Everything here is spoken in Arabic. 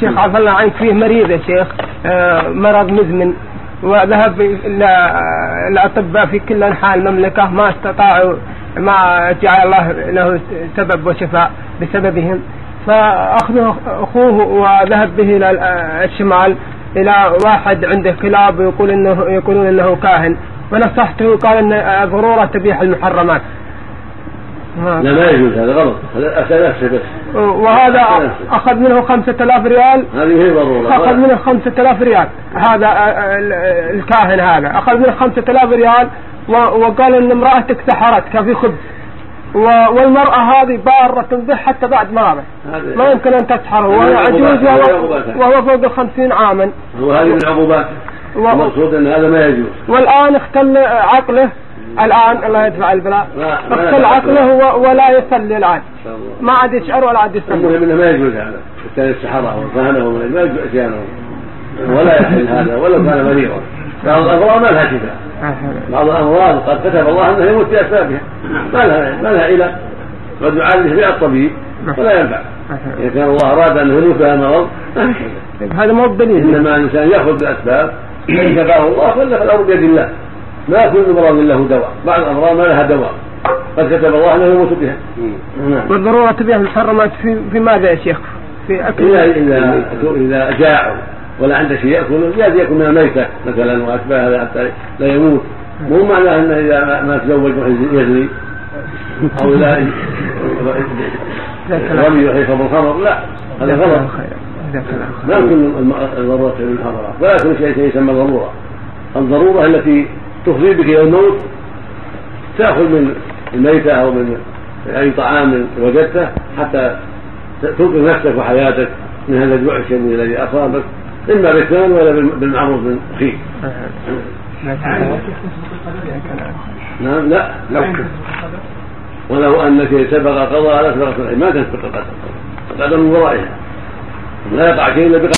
شيخ عفى الله عنك فيه مريض يا شيخ آه، مرض مزمن. وذهب إلى الأطباء في كل أنحاء المملكة ما استطاعوا ما جعل الله له سبب وشفاء بسببهم. فأخذه أخوه وذهب به إلى الشمال إلى واحد عنده كلاب ويقول إنه يقولون إنه كاهن. ونصحته قال إن الضرورة تبيح المحرمات. لا ما يجوز هذا غلط. هذا أتى نفسه بس وهذا أخذ منه خمسة آلاف ريال. هذه هي ضرورة. أخذ منه خمسة آلاف ريال. هذا آه، آه، الكاهن هذا. أخذ منه خمسة آلاف ريال وقال إن امرأتك سحرتك في خبز. والمرأة هذه بارة به حتى بعد مرضه ما يمكن أن تسحره وهو عجوز وهو فوق الخمسين عاما. وهذه من العقوبات المقصود أن هذا ما يجوز. والآن اختل عقله. الآن الله يدفع البلاء. اختل عقله ولا يصلي الآن. ما عاد يشعر ولا عاد يصلي. المهم إنه ما يجوز هذا. كان السحرة وكهنه ما يجوز إتيانه. ولا يحل هذا ولو كان مريضا. بعض الأمراض ما لها شفاء بعض الأمراض قد كتب الله أنه يموت باسبابها ما لها ما لها علاج قد يعالج بها الطبيب ولا ينفع. إذا كان الله أراد انه يموت بها المرض هذا مو بدليل. إنما الإنسان يأخذ بالاسباب فان كفاه الله فالامر بيد الله. ما كل مرض له دواء. بعض الامراض ما لها دواء. قد كتب الله إنه يموت بها نعم. والضرورة تبيع المحرمات في في ماذا يا شيخ؟ في أكل اذا اذا إذا جاعوا. ولا عنده شيء ياكل جاز ياكل من الميتة مثلا وأشباه هذا حتى لا يموت. مو معناه إنه إذا ما تزوج يزني أو اذا رمي يحيط بالخمر لا هذا غلط. ما كل الضرورة المحرمات. ولا كل شيء يسمى ضروره الضرورة التي تفضي بك إلى الموت تأخذ من الميتة أو من أي طعام وجدته حتى تنقذ نفسك وحياتك من هذا الجوع الشديد الذي أصابك اما بالثمن ولا بالمعروف من أخيك. نعم لا. لو ولو أنك سبق قضاء لسبقت ما تسبق القدر القدر من ورائها. لا يقع شيء إلا